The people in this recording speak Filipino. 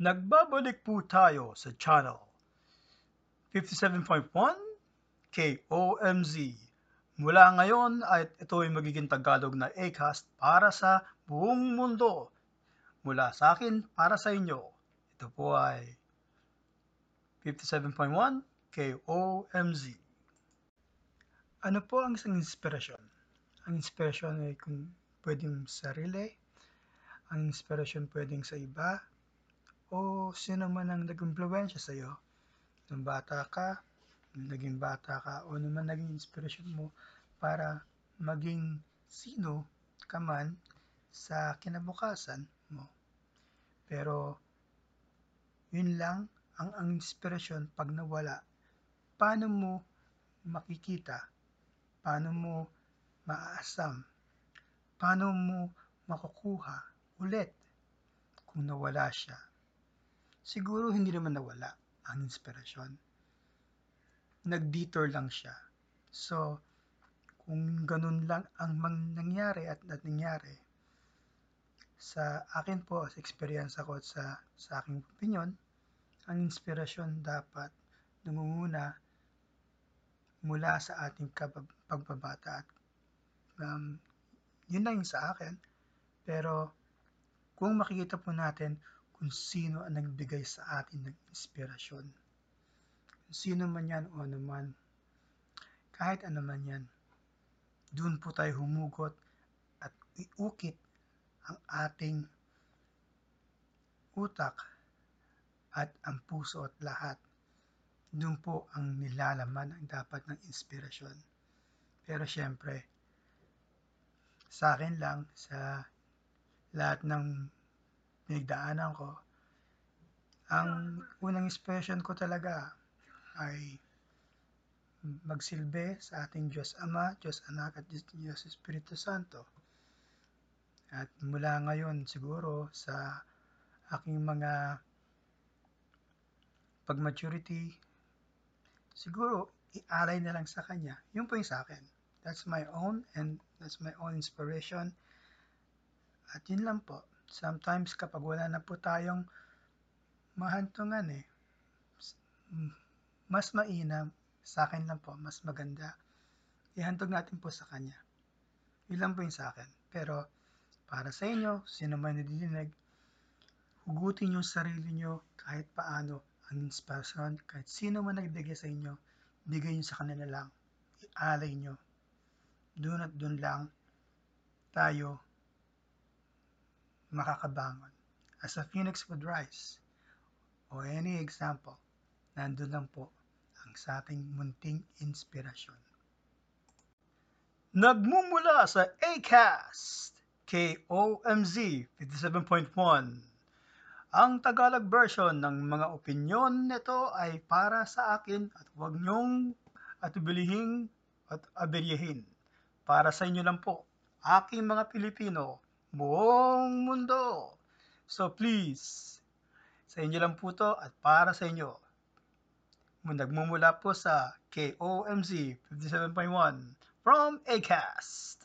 Nagbabalik po tayo sa channel 57.1 KOMZ. Mula ngayon ay ito ay magiging Tagalog na Acast para sa buong mundo. Mula sa akin para sa inyo. Ito po ay 57.1 KOMZ. Ano po ang isang inspirasyon? Ang inspirasyon ay kung pwedeng sarili, ang inspirasyon pwedeng sa iba, o sino man ang nag-impluensya sa iyo. Nung bata ka, nung naging bata ka, o naman naging inspirasyon mo para maging sino ka man sa kinabukasan mo. Pero, yun lang ang, ang inspirasyon pag nawala. Paano mo makikita? Paano mo maaasam? Paano mo makukuha ulit kung nawala siya? Siguro hindi naman nawala ang inspirasyon. Nag-detour lang siya. So, kung ganun lang ang mang nangyari at, at nangyari, sa akin po, sa experience ako at sa, sa aking opinion, ang inspirasyon dapat nangunguna mula sa ating kabab- pagbabata at um, yun lang yung sa akin. Pero kung makikita po natin kung sino ang nagbigay sa atin ng inspirasyon. Kung sino man yan o naman, kahit ano man yan, doon po tayo humugot at iukit ang ating utak at ang puso at lahat. Doon po ang nilalaman ang dapat ng inspirasyon. Pero syempre, sa akin lang, sa lahat ng pinagdaanan ko, ang unang inspiration ko talaga ay magsilbi sa ating Diyos Ama, Diyos Anak at Diyos Espiritu Santo. At mula ngayon siguro sa aking mga pag-maturity, siguro ialay na lang sa Kanya. Yun po yung sa akin. That's my own and that's my own inspiration. At yun lang po. Sometimes kapag wala na po tayong mahantungan eh, mas mainam, sa akin lang po, mas maganda, ihantog natin po sa Kanya. Yun lang po yung sa akin. Pero, para sa inyo, sino man nadidinig, hugutin yung sarili nyo kahit paano ang inspirasyon, kahit sino man nagbigay sa inyo, bigay nyo sa kanila lang. Ialay nyo. Doon at doon lang tayo makakabangon. As a phoenix would rise, o any example, nandun lang po ang sa ating munting inspirasyon. Nagmumula sa ACAST, KOMZ 57.1. Ang Tagalog version ng mga opinyon nito ay para sa akin at huwag niyong atubilihing at aberyahin. Para sa inyo lang po, aking mga Pilipino, buong mundo. So please, sa inyo lang po to at para sa inyo. Nagmumula po sa KOMZ 57.1 from ACAST.